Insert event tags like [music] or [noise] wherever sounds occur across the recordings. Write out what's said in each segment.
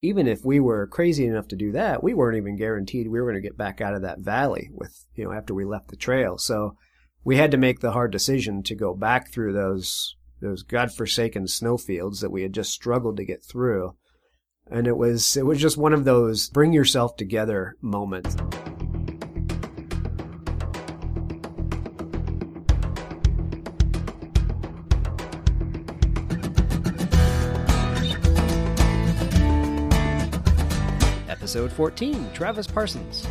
even if we were crazy enough to do that, we weren't even guaranteed we were going to get back out of that valley with, you know, after we left the trail. So we had to make the hard decision to go back through those, those godforsaken snowfields that we had just struggled to get through. And it was, it was just one of those bring yourself together moments. Episode 14 Travis Parsons.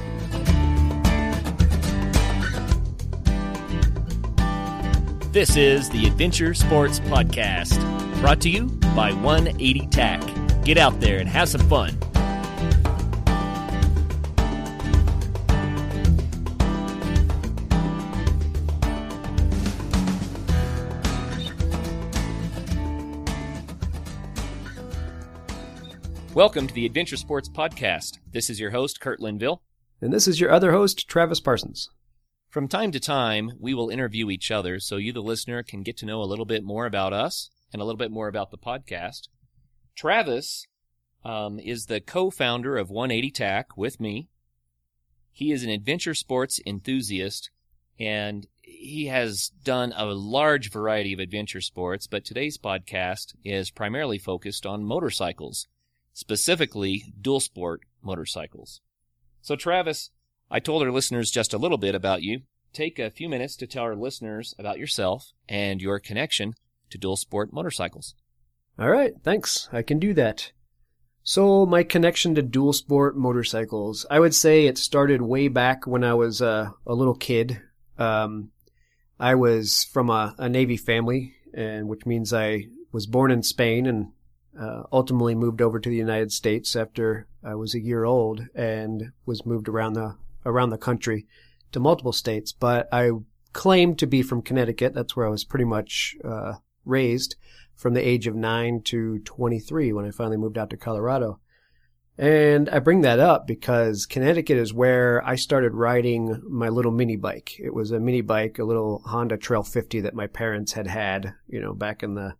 This is the Adventure Sports Podcast, brought to you by 180 TAC. Get out there and have some fun. Welcome to the Adventure Sports Podcast. This is your host, Kurt Linville. And this is your other host, Travis Parsons. From time to time, we will interview each other so you, the listener, can get to know a little bit more about us and a little bit more about the podcast. Travis um, is the co founder of 180 TAC with me. He is an adventure sports enthusiast and he has done a large variety of adventure sports, but today's podcast is primarily focused on motorcycles specifically dual sport motorcycles. So, Travis, I told our listeners just a little bit about you. Take a few minutes to tell our listeners about yourself and your connection to dual sport motorcycles. All right, thanks. I can do that. So, my connection to dual sport motorcycles, I would say it started way back when I was uh, a little kid. Um, I was from a, a Navy family, and which means I was born in Spain and uh, ultimately moved over to the United States after I was a year old and was moved around the around the country to multiple states. But I claimed to be from Connecticut. That's where I was pretty much uh, raised from the age of nine to 23 when I finally moved out to Colorado. And I bring that up because Connecticut is where I started riding my little mini bike. It was a mini bike, a little Honda Trail 50 that my parents had had, you know, back in the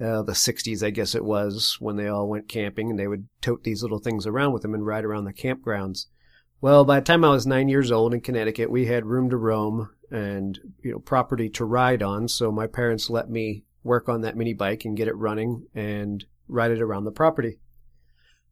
uh, the 60s, I guess it was, when they all went camping and they would tote these little things around with them and ride around the campgrounds. Well, by the time I was nine years old in Connecticut, we had room to roam and, you know, property to ride on. So my parents let me work on that mini bike and get it running and ride it around the property.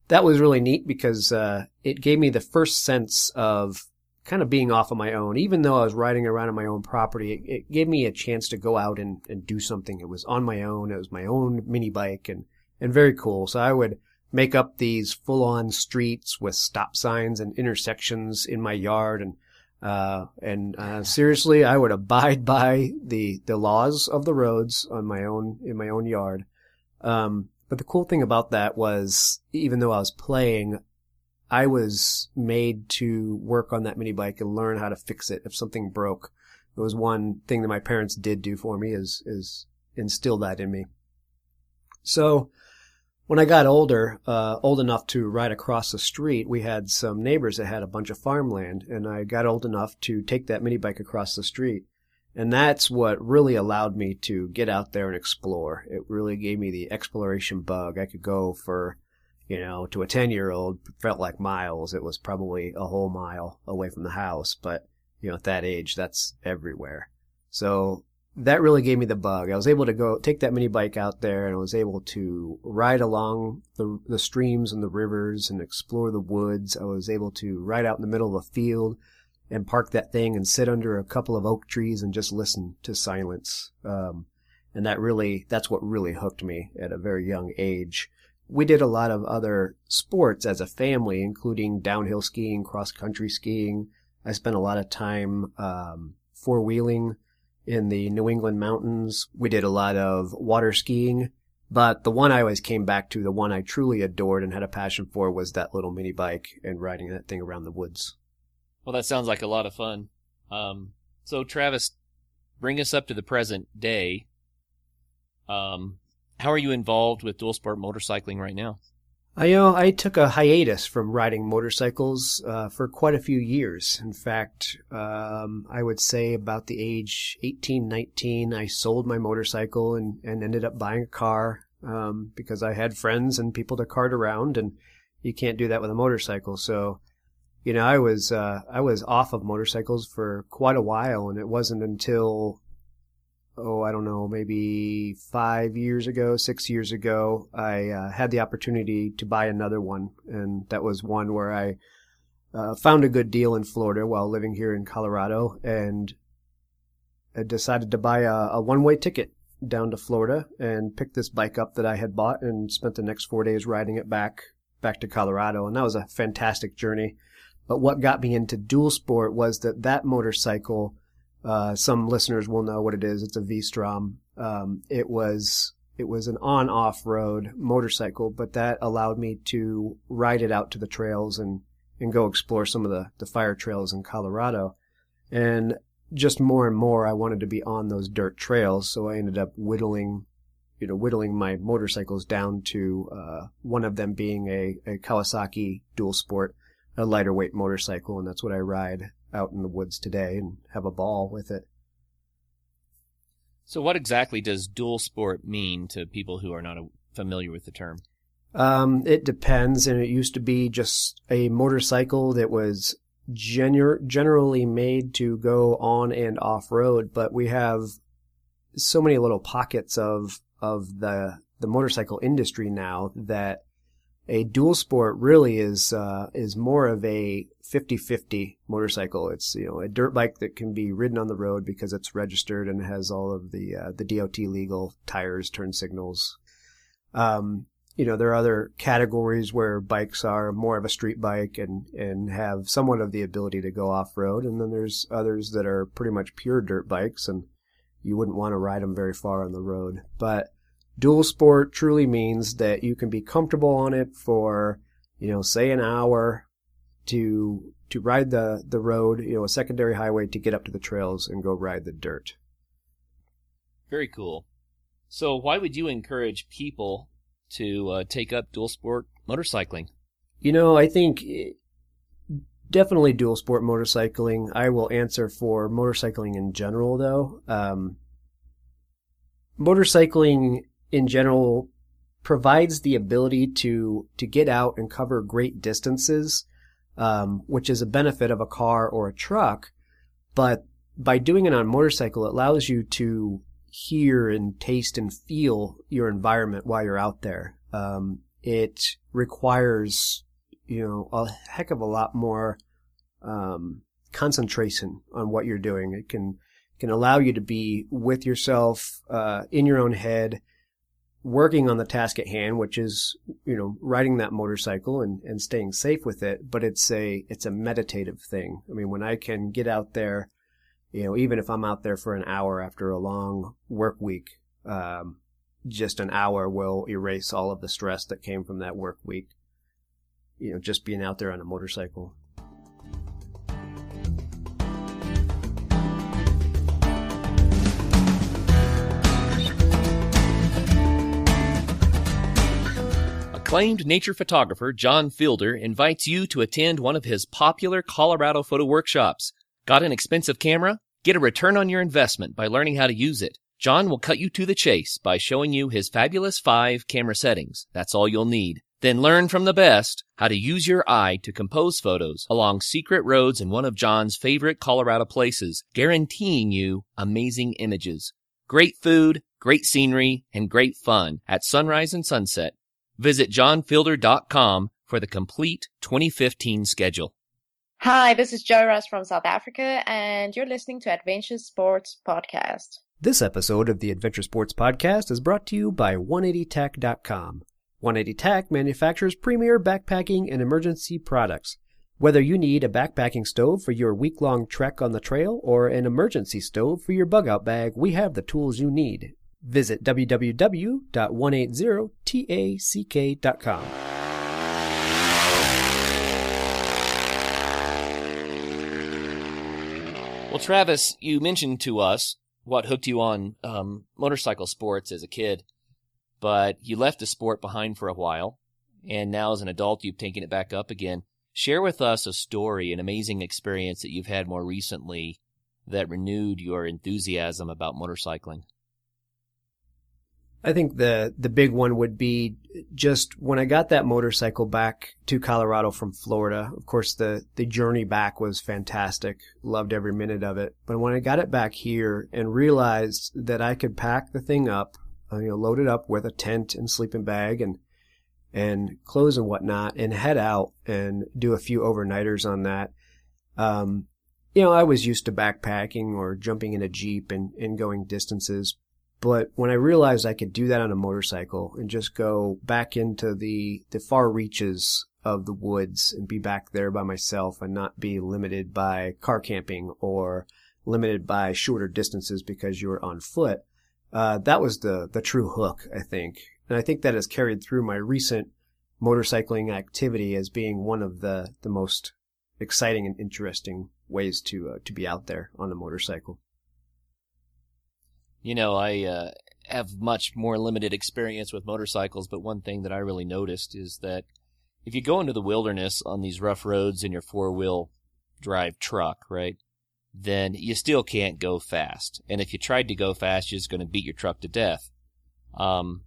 That was really neat because, uh, it gave me the first sense of kind of being off of my own. Even though I was riding around on my own property, it, it, gave me a chance to go out and, and do something. It was on my own. It was my own mini bike and, and very cool. So I would make up these full on streets with stop signs and intersections in my yard. And, uh, and, uh, [laughs] seriously, I would abide by the, the laws of the roads on my own, in my own yard. Um, but the cool thing about that was, even though I was playing, I was made to work on that mini bike and learn how to fix it if something broke. It was one thing that my parents did do for me is, is instill that in me. So when I got older, uh, old enough to ride across the street, we had some neighbors that had a bunch of farmland and I got old enough to take that mini bike across the street. And that's what really allowed me to get out there and explore. It really gave me the exploration bug. I could go for you know, to a 10 year old felt like miles. It was probably a whole mile away from the house, but you know, at that age, that's everywhere. So that really gave me the bug. I was able to go take that mini bike out there and I was able to ride along the, the streams and the rivers and explore the woods. I was able to ride out in the middle of a field and park that thing and sit under a couple of oak trees and just listen to silence. Um, and that really, that's what really hooked me at a very young age we did a lot of other sports as a family, including downhill skiing, cross country skiing. I spent a lot of time um, four wheeling in the New England mountains. We did a lot of water skiing, but the one I always came back to, the one I truly adored and had a passion for, was that little mini bike and riding that thing around the woods. Well, that sounds like a lot of fun. Um, so, Travis, bring us up to the present day. Um, how are you involved with dual sport motorcycling right now? I you know I took a hiatus from riding motorcycles uh, for quite a few years. In fact, um, I would say about the age 18, 19, I sold my motorcycle and, and ended up buying a car um, because I had friends and people to cart around, and You can't do that with a motorcycle. So, you know, I was uh, I was off of motorcycles for quite a while, and it wasn't until oh, I don't know, maybe five years ago, six years ago, I uh, had the opportunity to buy another one, and that was one where I uh, found a good deal in Florida while living here in Colorado, and I decided to buy a, a one-way ticket down to Florida and pick this bike up that I had bought, and spent the next four days riding it back back to Colorado, and that was a fantastic journey. But what got me into dual sport was that that motorcycle uh, some listeners will know what it is. It's a V-Strom. Um, it was it was an on-off road motorcycle, but that allowed me to ride it out to the trails and and go explore some of the the fire trails in Colorado. And just more and more, I wanted to be on those dirt trails, so I ended up whittling, you know, whittling my motorcycles down to uh, one of them being a, a Kawasaki Dual Sport, a lighter weight motorcycle, and that's what I ride out in the woods today and have a ball with it. So, what exactly does dual sport mean to people who are not familiar with the term? Um, it depends, and it used to be just a motorcycle that was gener- generally made to go on and off road, but we have so many little pockets of of the the motorcycle industry now that a dual sport really is uh, is more of a 50-50 motorcycle. It's you know a dirt bike that can be ridden on the road because it's registered and has all of the uh, the DOT legal tires, turn signals. Um, you know there are other categories where bikes are more of a street bike and and have somewhat of the ability to go off road, and then there's others that are pretty much pure dirt bikes and you wouldn't want to ride them very far on the road, but Dual sport truly means that you can be comfortable on it for, you know, say an hour to to ride the the road, you know, a secondary highway to get up to the trails and go ride the dirt. Very cool. So, why would you encourage people to uh, take up dual sport motorcycling? You know, I think definitely dual sport motorcycling. I will answer for motorcycling in general, though. Um, motorcycling in general provides the ability to to get out and cover great distances, um, which is a benefit of a car or a truck. But by doing it on a motorcycle, it allows you to hear and taste and feel your environment while you're out there. Um, it requires you know a heck of a lot more um, concentration on what you're doing. It can can allow you to be with yourself uh, in your own head working on the task at hand, which is, you know, riding that motorcycle and, and staying safe with it. But it's a, it's a meditative thing. I mean, when I can get out there, you know, even if I'm out there for an hour after a long work week, um, just an hour will erase all of the stress that came from that work week. You know, just being out there on a motorcycle. Acclaimed nature photographer John Fielder invites you to attend one of his popular Colorado photo workshops. Got an expensive camera? Get a return on your investment by learning how to use it. John will cut you to the chase by showing you his fabulous five camera settings. That's all you'll need. Then learn from the best how to use your eye to compose photos along secret roads in one of John's favorite Colorado places, guaranteeing you amazing images. Great food, great scenery, and great fun at sunrise and sunset Visit johnfielder.com for the complete 2015 schedule. Hi, this is Joe Ross from South Africa, and you're listening to Adventure Sports Podcast. This episode of the Adventure Sports Podcast is brought to you by 180tac.com. 180tac manufactures premier backpacking and emergency products. Whether you need a backpacking stove for your week long trek on the trail or an emergency stove for your bug out bag, we have the tools you need. Visit www.180tac.com. Well, Travis, you mentioned to us what hooked you on um, motorcycle sports as a kid, but you left the sport behind for a while, and now as an adult, you've taken it back up again. Share with us a story, an amazing experience that you've had more recently that renewed your enthusiasm about motorcycling. I think the the big one would be just when I got that motorcycle back to Colorado from Florida. Of course, the the journey back was fantastic. Loved every minute of it. But when I got it back here and realized that I could pack the thing up, uh, you know, load it up with a tent and sleeping bag and and clothes and whatnot, and head out and do a few overnighters on that. Um, you know, I was used to backpacking or jumping in a jeep and, and going distances, but when I realized I could do that on a motorcycle and just go back into the, the far reaches of the woods and be back there by myself and not be limited by car camping or limited by shorter distances because you were on foot, uh, that was the, the true hook, I think. And I think that has carried through my recent motorcycling activity as being one of the, the most exciting and interesting ways to, uh, to be out there on a motorcycle. You know, I uh, have much more limited experience with motorcycles, but one thing that I really noticed is that if you go into the wilderness on these rough roads in your four wheel drive truck, right, then you still can't go fast. And if you tried to go fast, you're just going to beat your truck to death. Um,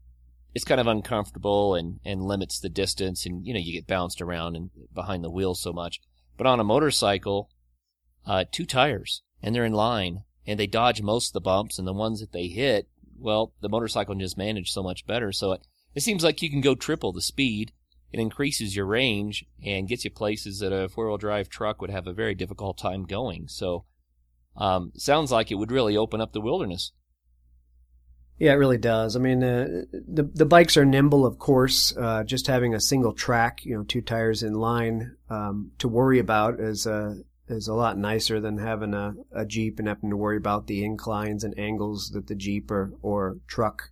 it's kind of uncomfortable and, and limits the distance, and you know you get bounced around and behind the wheel so much. But on a motorcycle, uh, two tires, and they're in line, and they dodge most of the bumps, and the ones that they hit, well, the motorcycle just manage so much better. So it, it seems like you can go triple the speed. It increases your range and gets you places that a four wheel drive truck would have a very difficult time going. So, um, sounds like it would really open up the wilderness. Yeah, it really does. I mean, uh, the the bikes are nimble, of course. Uh, just having a single track, you know, two tires in line um, to worry about is uh, is a lot nicer than having a, a Jeep and having to worry about the inclines and angles that the Jeep or, or truck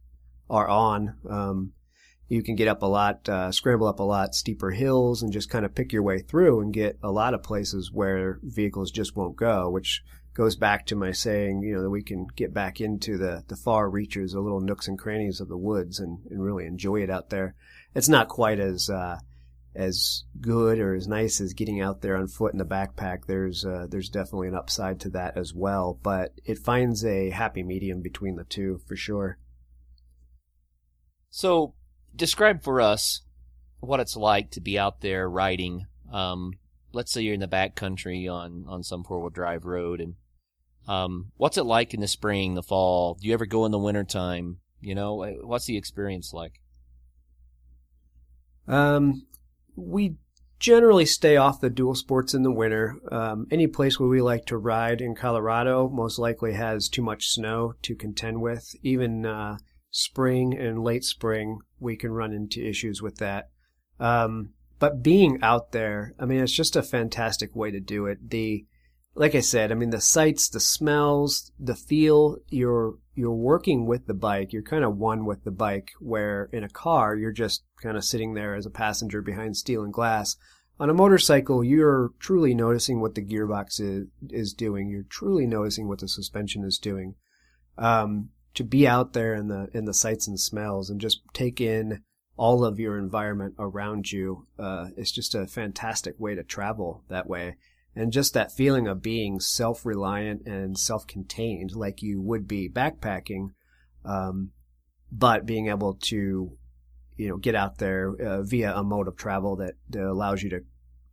are on. Um, you can get up a lot, uh, scramble up a lot steeper hills and just kind of pick your way through and get a lot of places where vehicles just won't go, which goes back to my saying, you know, that we can get back into the, the far reaches, the little nooks and crannies of the woods and, and really enjoy it out there. It's not quite as, uh, as good or as nice as getting out there on foot in the backpack. There's uh, there's definitely an upside to that as well, but it finds a happy medium between the two for sure. So, describe for us what it's like to be out there riding. Um, let's say you're in the backcountry on on some four wheel drive road, and um, what's it like in the spring, the fall? Do you ever go in the wintertime? You know, what's the experience like? Um, we generally stay off the dual sports in the winter. Um, any place where we like to ride in Colorado most likely has too much snow to contend with. Even uh, spring and late spring, we can run into issues with that. Um, but being out there, I mean, it's just a fantastic way to do it. The like I said, I mean the sights, the smells, the feel, you're you're working with the bike. You're kind of one with the bike where in a car you're just kind of sitting there as a passenger behind steel and glass. On a motorcycle, you're truly noticing what the gearbox is, is doing. You're truly noticing what the suspension is doing. Um, to be out there in the in the sights and smells and just take in all of your environment around you uh, is just a fantastic way to travel that way and just that feeling of being self-reliant and self-contained like you would be backpacking um, but being able to you know get out there uh, via a mode of travel that, that allows you to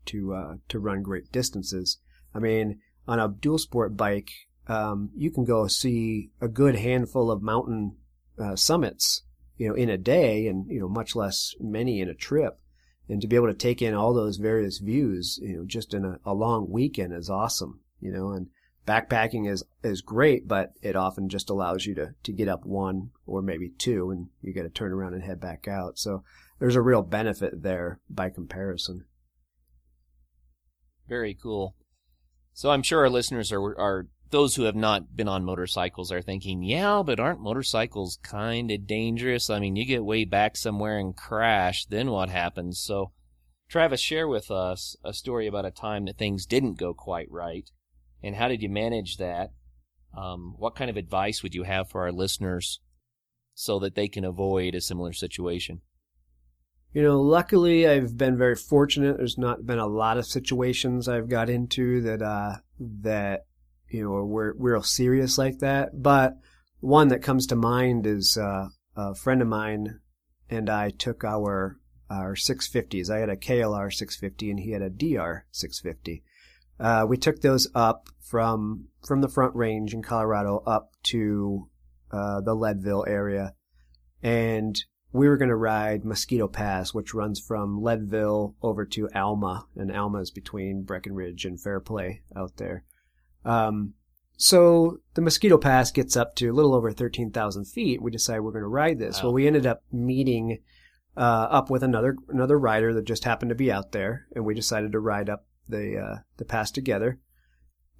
to uh, to run great distances. I mean on a dual sport bike um, you can go see a good handful of mountain uh, summits you know in a day and you know much less many in a trip and to be able to take in all those various views, you know, just in a, a long weekend is awesome, you know, and backpacking is, is great, but it often just allows you to, to get up one or maybe two and you got to turn around and head back out. So there's a real benefit there by comparison. Very cool. So I'm sure our listeners are, are those who have not been on motorcycles are thinking, yeah, but aren't motorcycles kind of dangerous? I mean, you get way back somewhere and crash, then what happens? So, Travis, share with us a story about a time that things didn't go quite right, and how did you manage that? Um, what kind of advice would you have for our listeners so that they can avoid a similar situation? You know, luckily I've been very fortunate. There's not been a lot of situations I've got into that uh, that you know, we're real serious like that. But one that comes to mind is uh, a friend of mine and I took our our 650s. I had a KLR 650 and he had a DR 650. Uh, we took those up from from the Front Range in Colorado up to uh, the Leadville area, and we were going to ride Mosquito Pass, which runs from Leadville over to Alma, and Alma is between Breckenridge and Fairplay out there. Um, so the Mosquito Pass gets up to a little over 13,000 feet. We decide we're going to ride this. Wow. Well, we ended up meeting uh, up with another another rider that just happened to be out there, and we decided to ride up the uh, the pass together.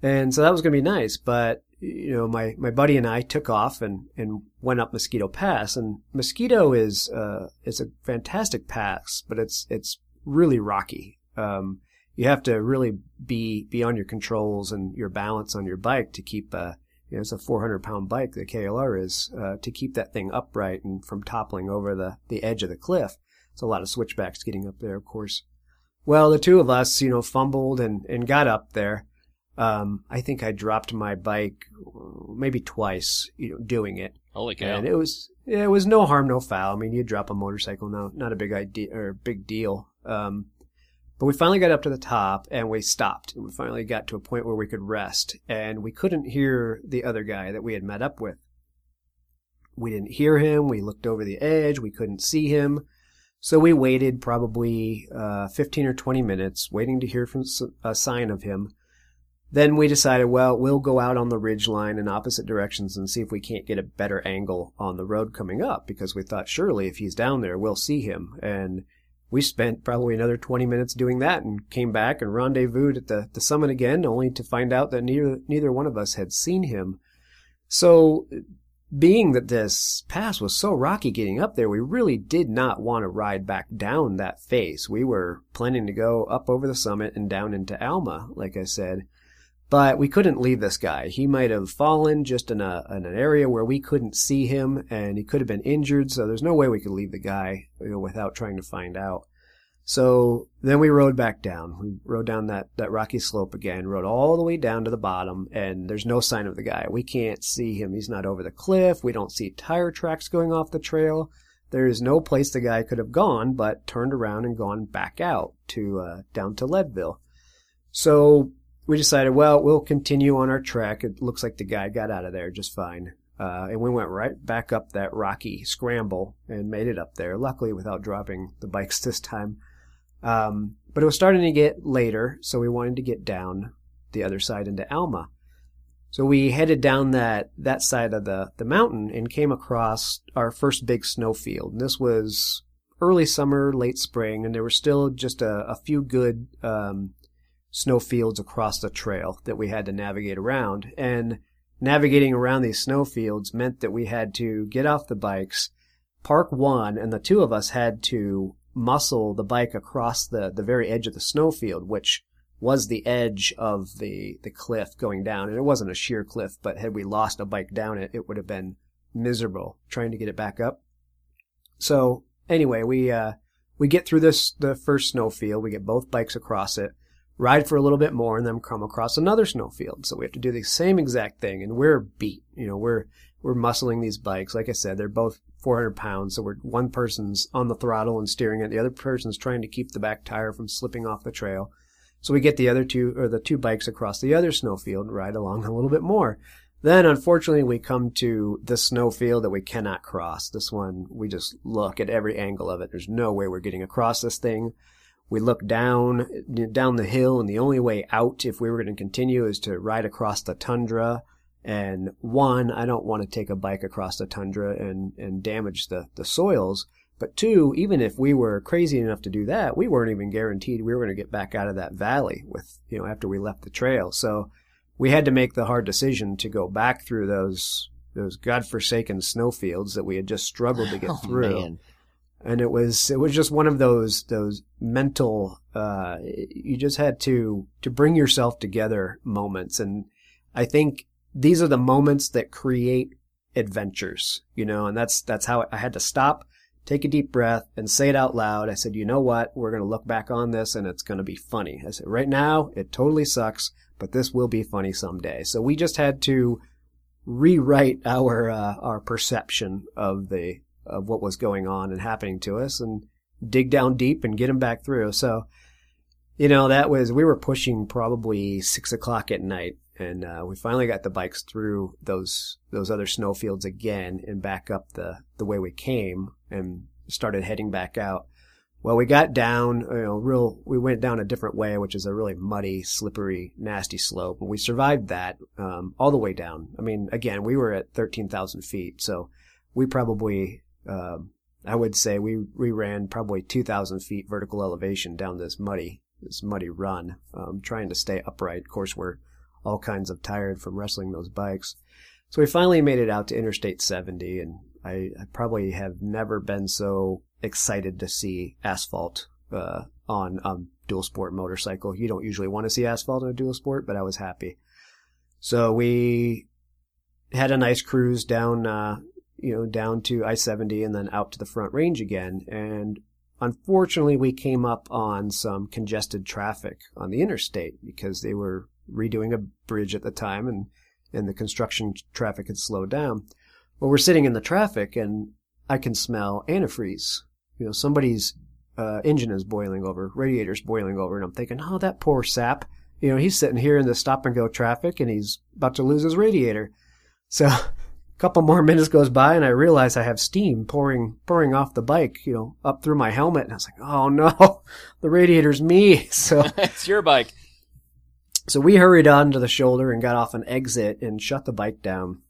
And so that was going to be nice, but you know, my, my buddy and I took off and, and went up Mosquito Pass, and Mosquito is uh, is a fantastic pass, but it's it's really rocky. Um, you have to really be be on your controls and your balance on your bike to keep uh, you know, it's a 400 pound bike, the KLR is, uh, to keep that thing upright and from toppling over the, the edge of the cliff. It's a lot of switchbacks getting up there, of course. Well, the two of us, you know, fumbled and, and got up there. Um, I think I dropped my bike maybe twice, you know, doing it. Holy cow! And it was, it was no harm, no foul. I mean, you drop a motorcycle, no, not a big idea or big deal. Um, but we finally got up to the top and we stopped. And we finally got to a point where we could rest. And we couldn't hear the other guy that we had met up with. We didn't hear him. We looked over the edge. We couldn't see him. So we waited probably uh, 15 or 20 minutes, waiting to hear from a sign of him. Then we decided, well, we'll go out on the ridge line in opposite directions and see if we can't get a better angle on the road coming up, because we thought surely if he's down there, we'll see him. And we spent probably another 20 minutes doing that and came back and rendezvoused at the, the summit again, only to find out that neither, neither one of us had seen him. So, being that this pass was so rocky getting up there, we really did not want to ride back down that face. We were planning to go up over the summit and down into Alma, like I said. But we couldn't leave this guy. He might have fallen just in, a, in an area where we couldn't see him, and he could have been injured. So there's no way we could leave the guy you know, without trying to find out. So then we rode back down. We rode down that, that rocky slope again, rode all the way down to the bottom, and there's no sign of the guy. We can't see him. He's not over the cliff. We don't see tire tracks going off the trail. There is no place the guy could have gone, but turned around and gone back out to uh, down to Leadville. So we decided, well, we'll continue on our trek. It looks like the guy got out of there just fine. Uh, and we went right back up that rocky scramble and made it up there, luckily without dropping the bikes [laughs] this time. Um, but it was starting to get later, so we wanted to get down the other side into Alma. So we headed down that, that side of the, the mountain and came across our first big snowfield. This was early summer, late spring, and there were still just a, a few good um, snowfields across the trail that we had to navigate around. And navigating around these snowfields meant that we had to get off the bikes, park one, and the two of us had to muscle the bike across the, the very edge of the snowfield, which was the edge of the, the cliff going down. And it wasn't a sheer cliff, but had we lost a bike down it, it would have been miserable trying to get it back up. So anyway, we, uh, we get through this, the first snowfield. We get both bikes across it, ride for a little bit more, and then come across another snowfield. So we have to do the same exact thing, and we're beat. You know, we're, we're muscling these bikes. Like I said, they're both 400 pounds. So we're one person's on the throttle and steering it. The other person's trying to keep the back tire from slipping off the trail. So we get the other two or the two bikes across the other snowfield and ride along a little bit more. Then unfortunately we come to the snowfield that we cannot cross. This one, we just look at every angle of it. There's no way we're getting across this thing. We look down, down the hill and the only way out if we were going to continue is to ride across the tundra and one, I don't want to take a bike across the tundra and, and damage the, the soils. But two, even if we were crazy enough to do that, we weren't even guaranteed we were going to get back out of that valley with, you know, after we left the trail. So we had to make the hard decision to go back through those, those godforsaken snowfields that we had just struggled to [laughs] get Oh, through man. and it was it was just one of those those mental uh you just had to to bring yourself together moments and i think these are the moments that create adventures you know and that's that's how i had to stop take a deep breath and say it out loud. I said you know what? We're going to look back on this and it's going to be funny. I said right now it totally sucks but this will be funny someday. So we just had to rewrite our uh, our perception of the of what was going on and happening to us and dig down deep and get them back through. So, you know, that was, we were pushing probably six o'clock at night and, uh, we finally got the bikes through those, those other snowfields again and back up the, the way we came and started heading back out. Well, we got down, you know, real, we went down a different way, which is a really muddy, slippery, nasty slope. And we survived that, um, all the way down. I mean, again, we were at 13,000 feet. So we probably, um, I would say we, we ran probably 2,000 feet vertical elevation down this muddy, this muddy run, um, trying to stay upright. Of course, we're all kinds of tired from wrestling those bikes. So we finally made it out to Interstate 70 and I, I probably have never been so excited to see asphalt uh, on a dual sport motorcycle. You don't usually want to see asphalt on a dual sport, but I was happy. So we had a nice cruise down, uh, you know, down to I-70 and then out to the front range again. And unfortunately, we came up on some congested traffic on the interstate because they were redoing a bridge at the time and, and the construction traffic had slowed down. Well, we're sitting in the traffic and I can smell antifreeze you know, somebody's uh, engine is boiling over, radiator's boiling over, and I'm thinking, oh, that poor sap. You know, he's sitting here in the stop and go traffic and he's about to lose his radiator. So [laughs] a couple more minutes goes by and I realize I have steam pouring, pouring off the bike, you know, up through my helmet. And I was like, oh no, [laughs] the radiator's me. [laughs] So it's your bike. So we hurried on to the shoulder and got off an exit and shut the bike down.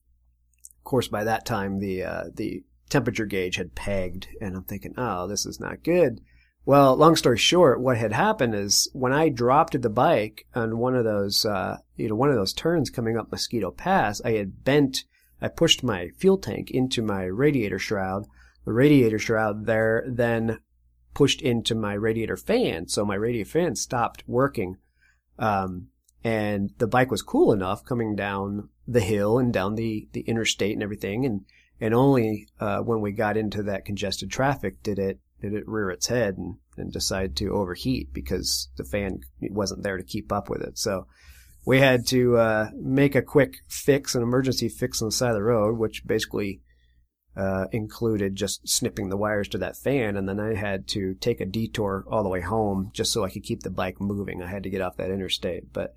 Of course, by that time, the, uh, the temperature gauge had pegged and I'm thinking, oh, this is not good. Well, long story short, what had happened is when I dropped the bike on one of those, uh, you know, one of those turns coming up Mosquito Pass, I had bent, I pushed my fuel tank into my radiator shroud. The radiator shroud there then pushed into my radiator fan. So my radiator fan stopped working. Um, and the bike was cool enough coming down the hill and down the, the interstate and everything. And and only uh, when we got into that congested traffic did it did it rear its head and, and decide to overheat because the fan wasn't there to keep up with it. So we had to uh, make a quick fix, an emergency fix on the side of the road, which basically uh, included just snipping the wires to that fan, and then I had to take a detour all the way home just so I could keep the bike moving. I had to get off that interstate, but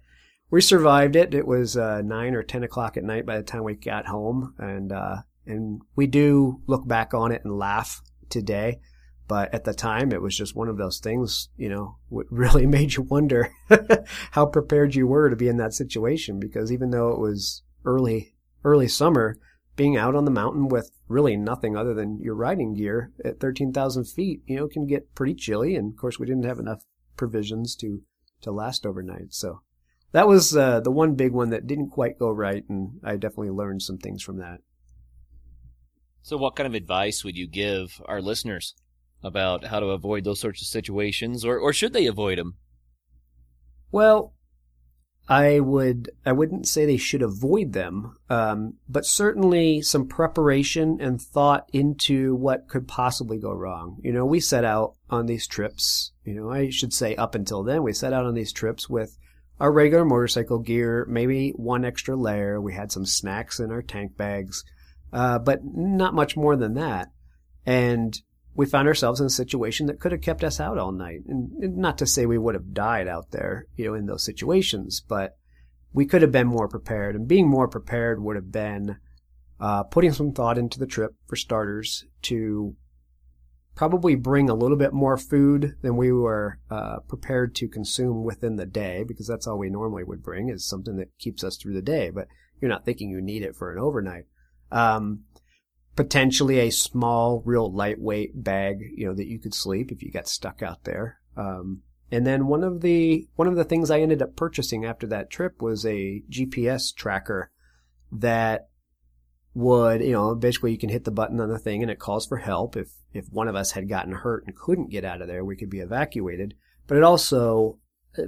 we survived it. It was uh, nine or ten o'clock at night by the time we got home, and uh, and we do look back on it and laugh today. But at the time, it was just one of those things, you know, what [laughs] really made you wonder [laughs] how prepared you were to be in that situation. Because even though it was early, early summer, being out on the mountain with really nothing other than your riding gear at 13,000 feet, you know, can get pretty chilly. And of course, we didn't have enough provisions to, to last overnight. So that was uh, the one big one that didn't quite go right. And I definitely learned some things from that. So, what kind of advice would you give our listeners about how to avoid those sorts of situations, or, or should they avoid them? Well, I would I wouldn't say they should avoid them, um, but certainly some preparation and thought into what could possibly go wrong. You know, we set out on these trips. You know, I should say up until then, we set out on these trips with our regular motorcycle gear, maybe one extra layer. We had some snacks in our tank bags uh, but not much more than that. And we found ourselves in a situation that could have kept us out all night. And, not to say we would have died out there, you know, in those situations, but we could have been more prepared. And being more prepared would have been uh, putting some thought into the trip for starters to probably bring a little bit more food than we were uh, prepared to consume within the day because that's all we normally would bring is something that keeps us through the day but you're not thinking you need it for an overnight um, potentially a small, real lightweight bag, you know, that you could sleep if you got stuck out there. Um, and then one of the one of the things I ended up purchasing after that trip was a GPS tracker that would, you know, basically you can hit the button on the thing and it calls for help. If if one of us had gotten hurt and couldn't get out of there, we could be evacuated. But it also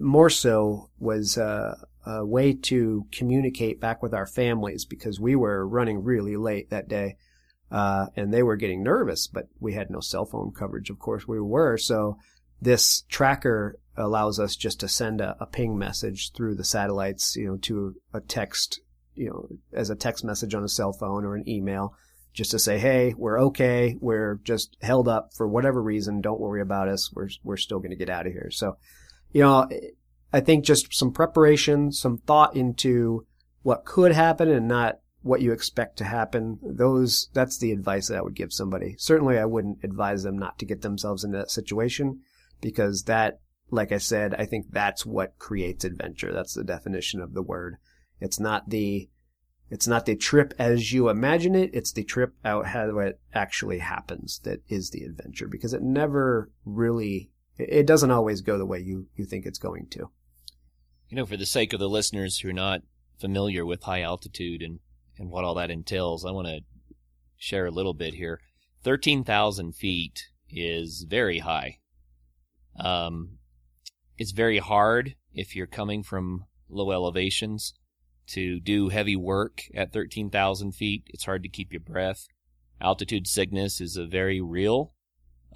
more so was uh, a way to communicate back with our families because we were running really late that day. Uh, and they were getting nervous, but we had no cell phone coverage. Of course we were. So this tracker allows us just to send a, a ping message through the satellites, you know, to a text, you know, as a text message on a cell phone or an email just to say, hey, we're okay. We're just held up for whatever reason. Don't worry about us. We're, we're still going to get out of here. So, you know, I think just some preparation, some thought into what could happen and not what you expect to happen. Those, that's the advice that I would give somebody. Certainly I wouldn't advise them not to get themselves into that situation because that, like I said, I think that's what creates adventure. That's the definition of the word. It's not the, it's not the trip as you imagine it. It's the trip out how it actually happens that is the adventure because it never really, it doesn't always go the way you, you think it's going to. You know, for the sake of the listeners who are not familiar with high altitude and, and what all that entails, I want to share a little bit here. 13,000 feet is very high. Um, it's very hard if you're coming from low elevations to do heavy work at 13,000 feet. It's hard to keep your breath. Altitude sickness is a very real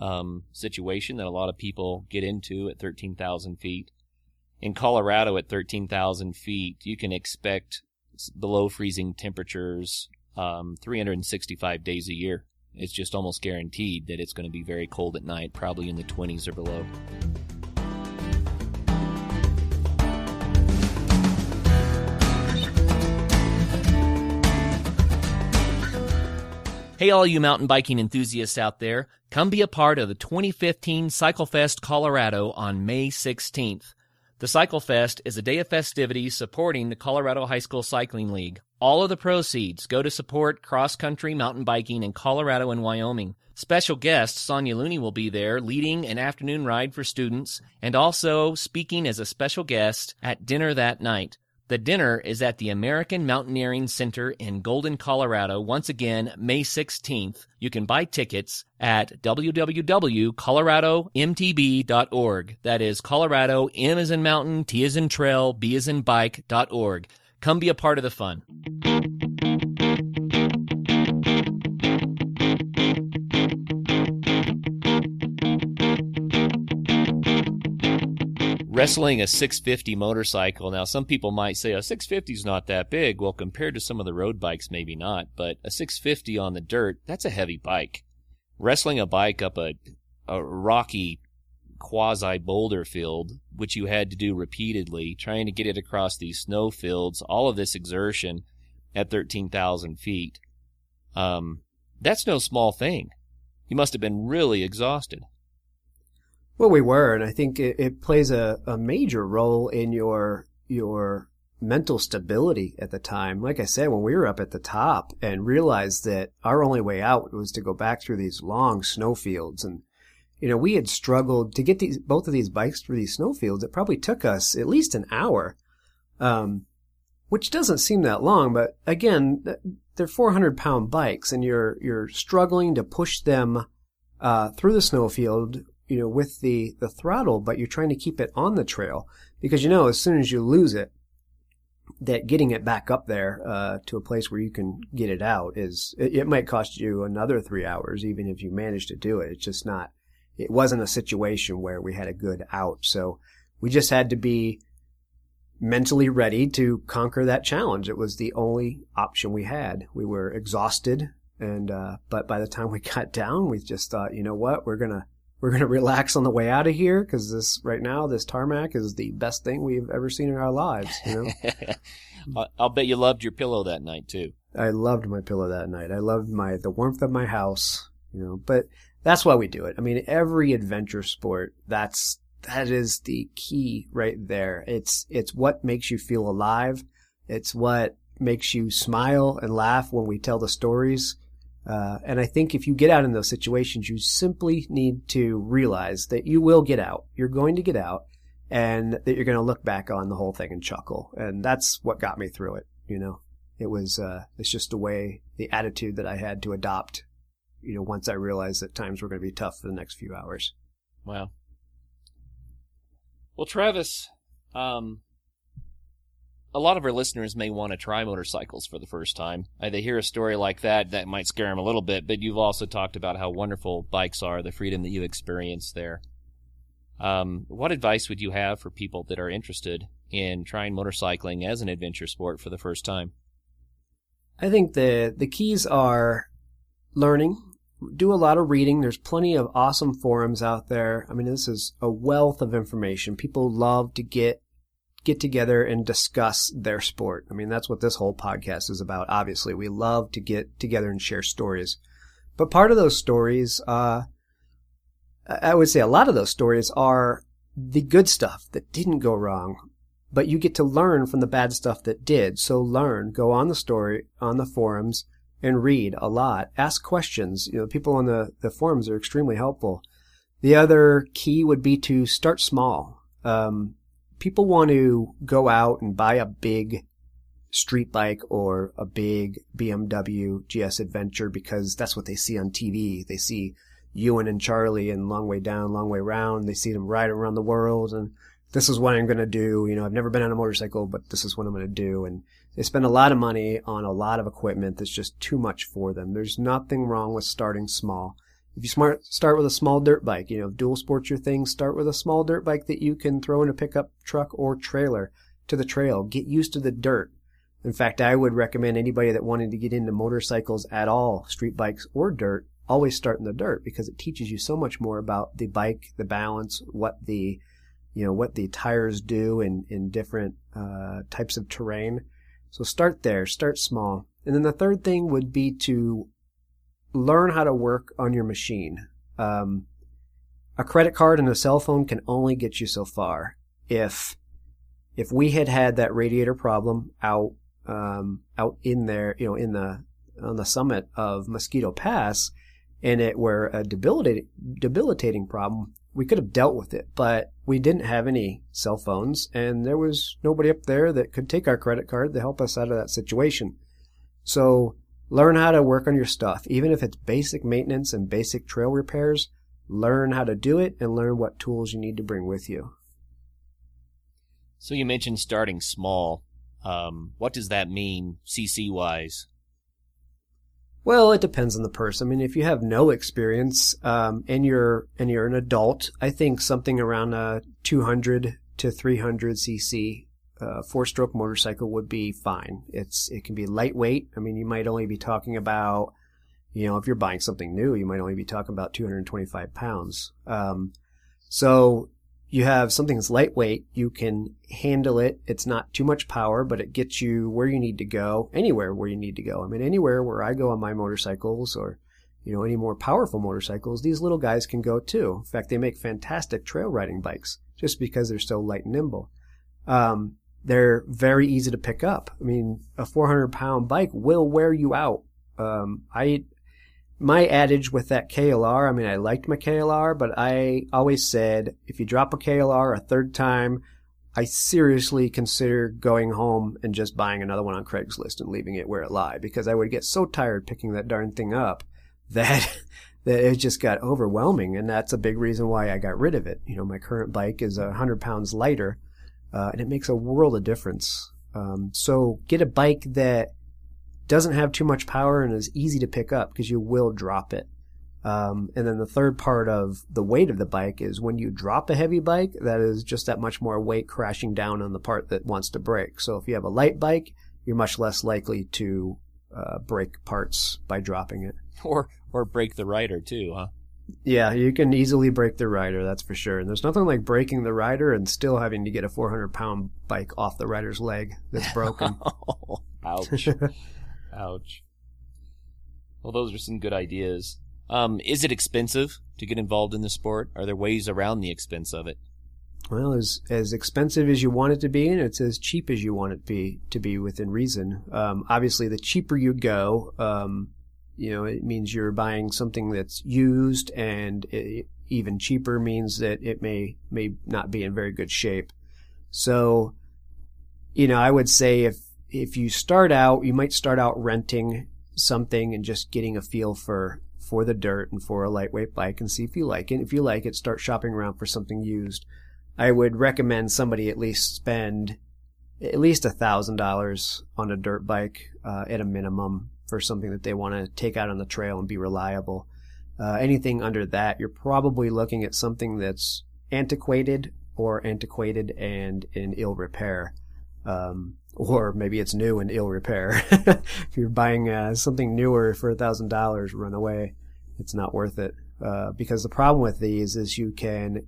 um, situation that a lot of people get into at 13,000 feet. In Colorado at 13,000 feet, you can expect below freezing temperatures um, 365 days a year. It's just almost guaranteed that it's going to be very cold at night, probably in the 20s or below. Hey, all you mountain biking enthusiasts out there, come be a part of the 2015 CycleFest Colorado on May 16th. The CycleFest is a day of festivities supporting the Colorado High School Cycling League. All of the proceeds go to support cross country mountain biking in Colorado and Wyoming. Special guest Sonya Looney will be there leading an afternoon ride for students and also speaking as a special guest at dinner that night. The dinner is at the American Mountaineering Center in Golden, Colorado. Once again, May 16th. You can buy tickets at www.coloradomtb.org. That is Colorado, M is in mountain, T is in trail, B is in bike.org. Come be a part of the fun. Wrestling a 650 motorcycle. Now, some people might say a 650 is not that big. Well, compared to some of the road bikes, maybe not. But a 650 on the dirt, that's a heavy bike. Wrestling a bike up a, a rocky quasi boulder field, which you had to do repeatedly, trying to get it across these snow fields, all of this exertion at 13,000 feet. Um, that's no small thing. You must have been really exhausted. Well, we were, and I think it, it plays a, a major role in your your mental stability at the time. Like I said, when we were up at the top and realized that our only way out was to go back through these long snowfields and you know, we had struggled to get these both of these bikes through these snowfields. It probably took us at least an hour, um, which doesn't seem that long. But again, they're 400 pound bikes, and you're you're struggling to push them uh, through the snowfield you know, with the, the throttle, but you're trying to keep it on the trail because you know, as soon as you lose it, that getting it back up there uh, to a place where you can get it out is it, it, might cost you another three hours even if you manage to do it. It's just not. It wasn't a situation where we had a good out, so we just had to be mentally ready to conquer that challenge. It was the only option we had. We were exhausted, and uh, but by the time we [laughs] got down, we just thought, you know what, we're gonna we're going [laughs] to relax on the way out of here because this right now this tarmac is the best thing we've ever seen in our lives you know? [laughs] I'll bet you loved your pillow that night too. I loved my pillow that night. I loved my the warmth of my house you know? But that's why we do it. I mean every adventure sport that's that is the key right there. It's it's what makes you feel alive. It's what makes you smile and laugh when we tell the stories uh, and I think if you get out in those situations, you simply need to realize that you will get out. You're going to get out and that you're going to look back on the whole thing and chuckle. And that's what got me through it. You know, it was, uh, it's just a way, the attitude that I had to adopt, you know, once I realized that times were going to be tough for the next few hours. Wow. Well, Travis, um, a lot of our listeners may want to try motorcycles for the first time. Uh, they hear a story like that, that might scare them a little bit, but you've also talked about how wonderful bikes are, the freedom that you experience there. Um, what advice would you have for people that are interested in trying motorcycling as an adventure sport for the first time? I think the the keys are learning. Do a lot of reading. There's plenty of awesome forums out there. I mean, this is a wealth of information. People love to get get together and discuss their sport. I mean, that's what this whole podcast is about. Obviously, we love to get together and share stories. But part of those stories, uh, I would say a lot of those stories are the good stuff that didn't go wrong, but you get to learn from the bad stuff that did. So learn, go on the story, on the forums, and read a lot. Ask questions. You know, people on the, the forums are extremely helpful. The other key would be to start small. Um, people want to go out and buy a big street bike or a big BMW GS Adventure because that's what they see on TV. They see Ewan and Charlie and Long Way Down, Long Way Round. They see them ride around the world and this is what I'm going to do. You know, I've never been on a motorcycle, but this is what I'm going to do. And they spend a lot of money on a lot of equipment that's just too much for them. There's nothing wrong with starting small. If you smart, start with a small dirt bike, you know, dual sports your thing, start with a small dirt bike that you can throw in a pickup truck or trailer to the trail. Get used to the dirt. In fact, I would recommend anybody that wanted to get into motorcycles at all, street bikes or dirt, always start in the dirt because it teaches you so much more about the bike, the balance, what the, you know, what the tires do in, in different uh, types of terrain. So start there, start small. And then the third thing would be to learn how to work on your machine. Um, a credit card and a cell phone can only get you so far. If if we had had that radiator problem out um, out in there, you know, in the on the summit of Mosquito Pass, and it were a debilitating debilitating problem, we could have dealt with it. But we didn't have any cell phones, and there was nobody up there that could take our credit card to help us out of that situation. So learn how to work on your stuff, even if it's basic maintenance and basic trail repairs. Learn how to do it and learn what tools you need to bring with you. So you mentioned starting small. Um, what does that mean, CC wise? Well, it depends on the person. I mean, if you have no experience um, and you're and you're an adult, I think something around a 200 to 300 cc uh, four-stroke motorcycle would be fine. It's it can be lightweight. I mean, you might only be talking about, you know, if you're buying something new, you might only be talking about 225 pounds. Um, so you have something that's lightweight, you can handle it. It's not too much power, but it gets you where you need to go, anywhere where you need to go. I mean, anywhere where I go on my motorcycles or, you know, any more powerful motorcycles, these little guys can go too. In fact, they make fantastic trail riding bikes just because they're so light and nimble. Um, they're very easy to pick up. I mean, a 400 pound bike will wear you out. Um, I, my adage with that KLR, I mean, I liked my KLR, but I always said if you drop a KLR a third time, I seriously consider going home and just buying another one on Craigslist and leaving it where it lie because I would get so tired picking that darn thing up [laughs] that that it just got overwhelming and that's a big reason why I got rid of it. You know, my current bike is a hundred pounds lighter, uh, and it makes a world of difference. Um, so get a bike that doesn't have too much power and is easy to pick up because you will drop it. Um, and then the third part of the weight of the bike is when you drop a heavy bike, that is just that much more weight crashing down on the part that wants to break. So if you have a light bike, you're much less likely to uh, break parts by dropping it. [laughs] Or or break the rider too, huh? Yeah, you can easily break the rider, that's for sure. And there's nothing like breaking the rider and still having to get a 400 pound bike off the rider's leg that's broken. [laughs] Ouch. [laughs] Ouch. Well, those are some good ideas. Um, is it expensive to get involved in the sport? Are there ways around the expense of it? Well, as as expensive as you want it to be, and it's as cheap as you want it to be to be within reason. Um, obviously, the cheaper you go, um, you know, it means you're buying something that's used, and it, even cheaper means that it may may not be in very good shape. So, you know, I would say if if you start out, you might start out renting something and just getting a feel for for the dirt and for a lightweight bike and see if you like it. If you like it, start shopping around for something used. I would recommend somebody at least spend at least a thousand dollars on a dirt bike uh, at a minimum for something that they want to take out on the trail and be reliable. Uh, anything under that, you're probably looking at something that's antiquated or antiquated and in ill repair. Um, or maybe it's new and ill repair. [laughs] if you're buying uh, something newer for a thousand dollars, run away. It's not worth it. Uh, because the problem with these is you can,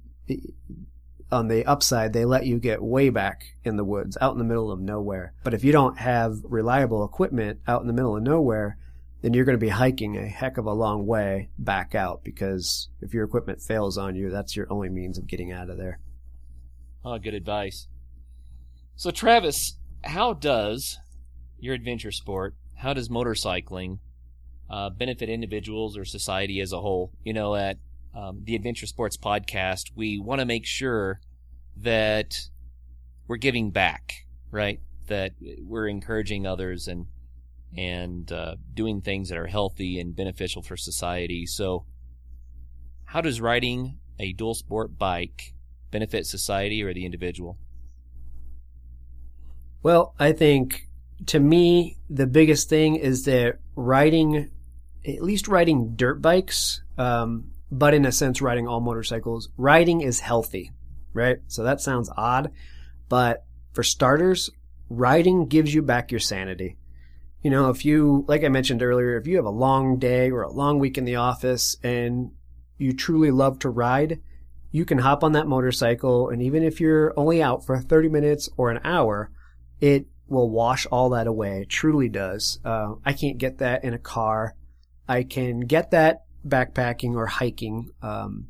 on the upside, they let you get way back in the woods, out in the middle of nowhere. But if you don't have reliable equipment out in the middle of nowhere, then you're going to be hiking a heck of a long way back out because if your equipment fails on you, that's your only means of getting out of there. Oh, good advice. So, Travis, how does your adventure sport, how does motorcycling uh, benefit individuals or society as a whole? You know, at um, the Adventure Sports Podcast, we want to make sure that we're giving back, right? That we're encouraging others and and uh, doing things that are healthy and beneficial for society. So, how does riding a dual sport bike benefit society or the individual? Well, I think to me, the biggest thing is that riding, at least riding dirt bikes, um, but in a sense, riding all motorcycles, riding is healthy, right? So that sounds odd, but for starters, riding gives you back your sanity. You know, if you, like I mentioned earlier, if you have a long day or a long week in the office and you truly love to ride, you can hop on that motorcycle and even if you're only out for 30 minutes or an hour, it will wash all that away. It truly does. Uh, I can't get that in a car. I can get that backpacking or hiking, um,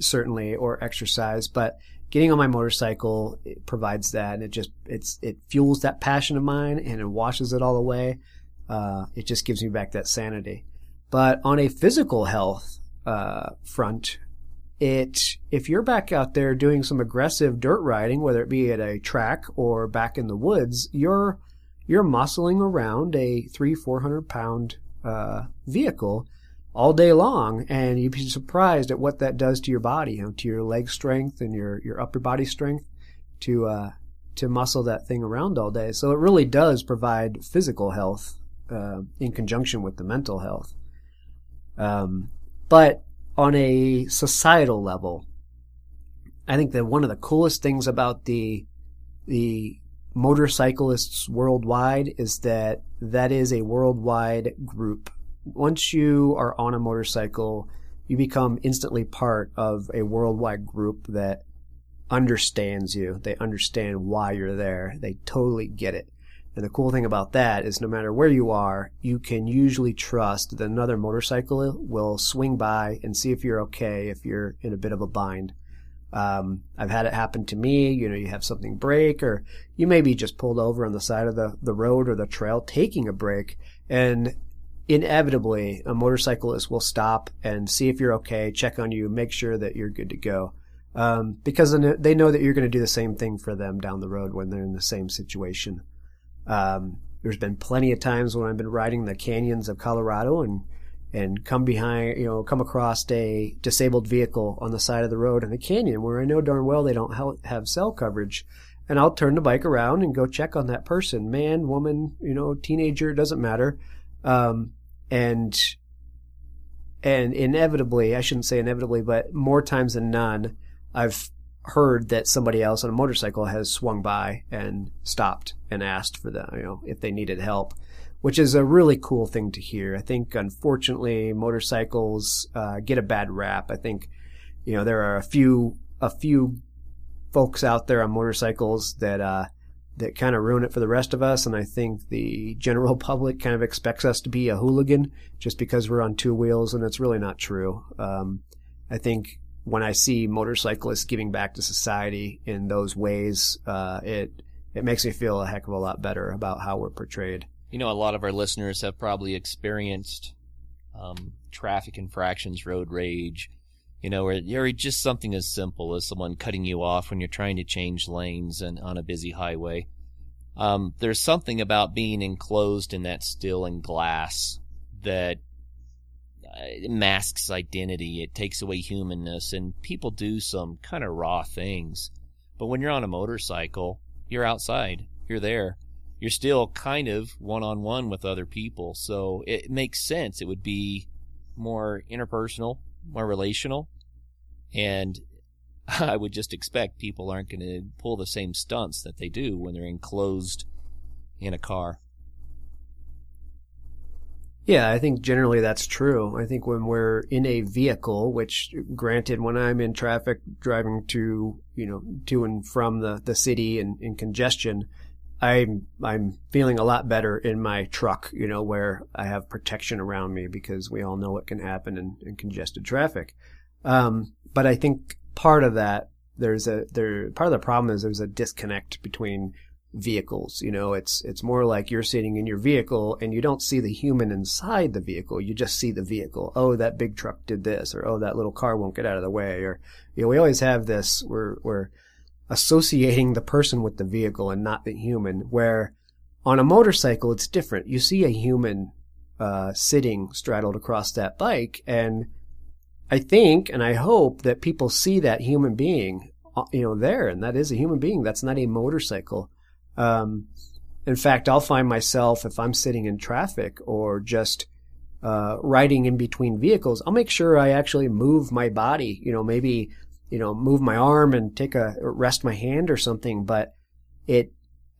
certainly, or exercise, but getting on my motorcycle provides that. And it just, it's, it fuels that passion of mine and it washes it all away. Uh, it just gives me back that sanity. But on a physical health, uh, front, it if you're back out there doing some aggressive dirt riding, whether it be at a track or back in the woods, you're you're muscling around a three four hundred pound uh, vehicle all day long, and you'd be surprised at what that does to your body, you know, to your leg strength and your your upper body strength to uh, to muscle that thing around all day. So it really does provide physical health uh, in conjunction with the mental health. Um, but on a societal level, I think that one of the coolest things about the the motorcyclists worldwide is that that is a worldwide group. Once you are on a motorcycle, you become instantly part of a worldwide group that understands you. They understand why you're there. They totally get it. And the cool thing about that is no matter where you are, you can usually trust that another motorcycle will swing by and see if you're okay if you're in a bit of a bind. Um, I've had it happen to me. You know, you have something break, or you may be just pulled over on the side of the, the road or the trail taking a break, and inevitably a motorcyclist will stop and see if you're okay, check on you, make sure that you're good to go. Um, because they know that you're going to do the same thing for them down the road when they're in the same situation. Um, there's been plenty of times when I've been riding the canyons of Colorado and and come behind, you know, come across a disabled vehicle on the side of the road in a canyon where I know darn well they don't have cell coverage. And I'll turn the bike around and go check on that person, man, woman, you know, teenager, doesn't matter. Um, and, and inevitably, I shouldn't say inevitably, but more times than none, I've heard that somebody else on a motorcycle has swung by and stopped and asked for them, you know, if they needed help, which is a really cool thing to hear. I think, unfortunately, motorcycles uh, get a bad rap. I think, you know, there are a few a few folks out there on motorcycles that uh, that kind of ruin it for the rest of us, and I think the general [laughs] public kind of expects us to be a hooligan just because we're on two wheels, and it's really not true. Um, I think when I see motorcyclists giving back to society in those ways, uh, it it makes me feel a heck of a lot better about how we're portrayed. You know, a lot of our listeners have probably experienced um, traffic infractions, road rage. You know, or, or just something as simple as someone cutting you off when you're trying to change lanes and on a busy highway. Um, there's something about being enclosed in that steel and glass that it masks identity. It takes away humanness, and people do some kind of raw things. But when you're on a motorcycle, you're outside. You're there. You're still kind of one on one with other people. So it makes sense. It would be more interpersonal, more relational. And [laughs] I would just expect people aren't going to pull the same stunts that they do when they're enclosed in a car. Yeah, I think generally that's true. I think when we're in a vehicle, which granted, when I'm in traffic driving to, you know, to and from the, the city and in congestion, I'm, I'm feeling a lot better in my truck, you know, where I have protection around me because we all know what can happen in, in congested traffic. Um, but I think part of that, there's a, there, part of the problem is there's a disconnect between vehicles. You know, it's it's more like you're sitting in your vehicle and you don't see the human inside the vehicle. You just see the vehicle. Oh, that big truck did this, or oh, that little car won't get out of the way, or you know, we always have this. We're we're associating the person with the vehicle and not the human. Where on a motorcycle, it's different. You see a human uh, sitting straddled across that bike, and I think and I hope that people see that human being, uh, you know, there, and that is a human being. That's not a motorcycle. Um, in fact, I'll find myself if I'm sitting in traffic or just uh, riding in between vehicles, I'll make sure I actually move my body. You know, maybe you know move my arm and take a rest my hand or something. But it,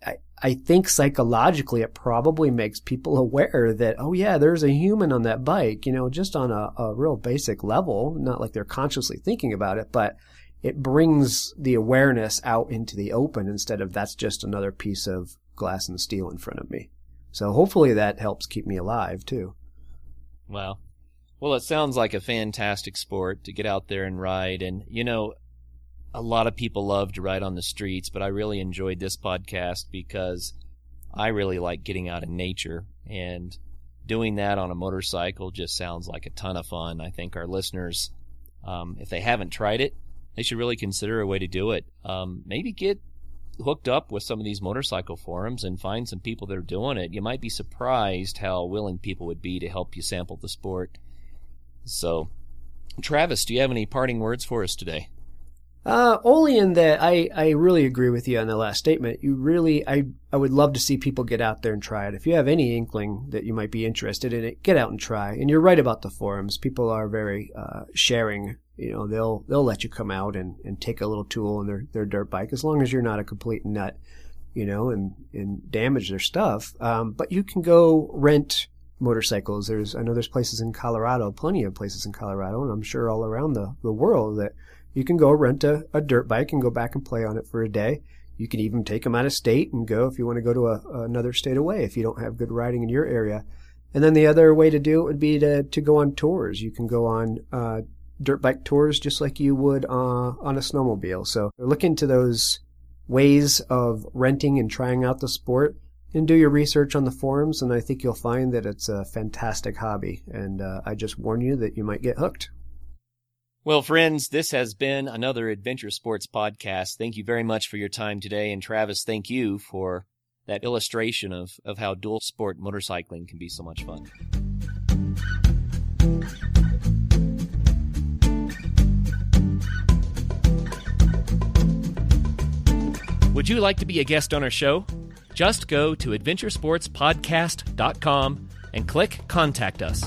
I, I think psychologically, it probably makes people [laughs] aware that oh yeah, there's a human on that bike. You know, just on a, a real basic level, not like they're consciously thinking about it, but it brings the awareness out into the open instead of that's just another piece of glass and steel in front of me. So hopefully that helps keep me alive too. Wow. Well, it sounds like a fantastic sport to get out there and ride. And, you know, a lot of people love to ride on the streets, but I really enjoyed this podcast because I really like getting out in nature. And doing that on a motorcycle just sounds like a ton of fun. I think our listeners, um, if they haven't tried it, they should really consider a way to do it. Um, maybe get hooked up with some of these motorcycle forums and find some people that are doing it. You might be surprised how willing people would be to help you sample the sport. So, Travis, do you have any parting words for us today? Uh, only in that I, I really agree with you on the last statement. You really, I, I would love to see people get out there and try it. If you have any inkling that you might be interested in it, get out and try. And you're right about the forums. People are very, uh, sharing. You know, they'll, they'll let you come out and, and take a little tool in their, their dirt bike as long as you're not a complete nut, you know, and, and damage their stuff. Um, but you can go rent motorcycles. There's, I know there's places in Colorado, plenty of places in Colorado, and I'm sure all around the, the world that you can go rent a, a dirt bike and go back and play on it for a day. You can even take them out of state and go if you want to go to a, another state away if you don't have good riding in your area. And then the other way to do it would be to, to go on tours. You can go on uh, dirt bike tours just like you would uh, on a snowmobile. So look into those ways of renting and trying out the sport and do your research on the forums. And I think you'll find that it's a fantastic hobby. And uh, I just warn you that you might get hooked. Well, friends, this has been another Adventure Sports podcast. Thank you very much for your time today. And Travis, thank you for that illustration of, of how dual sport motorcycling can be so much fun. Would you like to be a guest on our show? Just go to adventuresportspodcast.com and click Contact Us.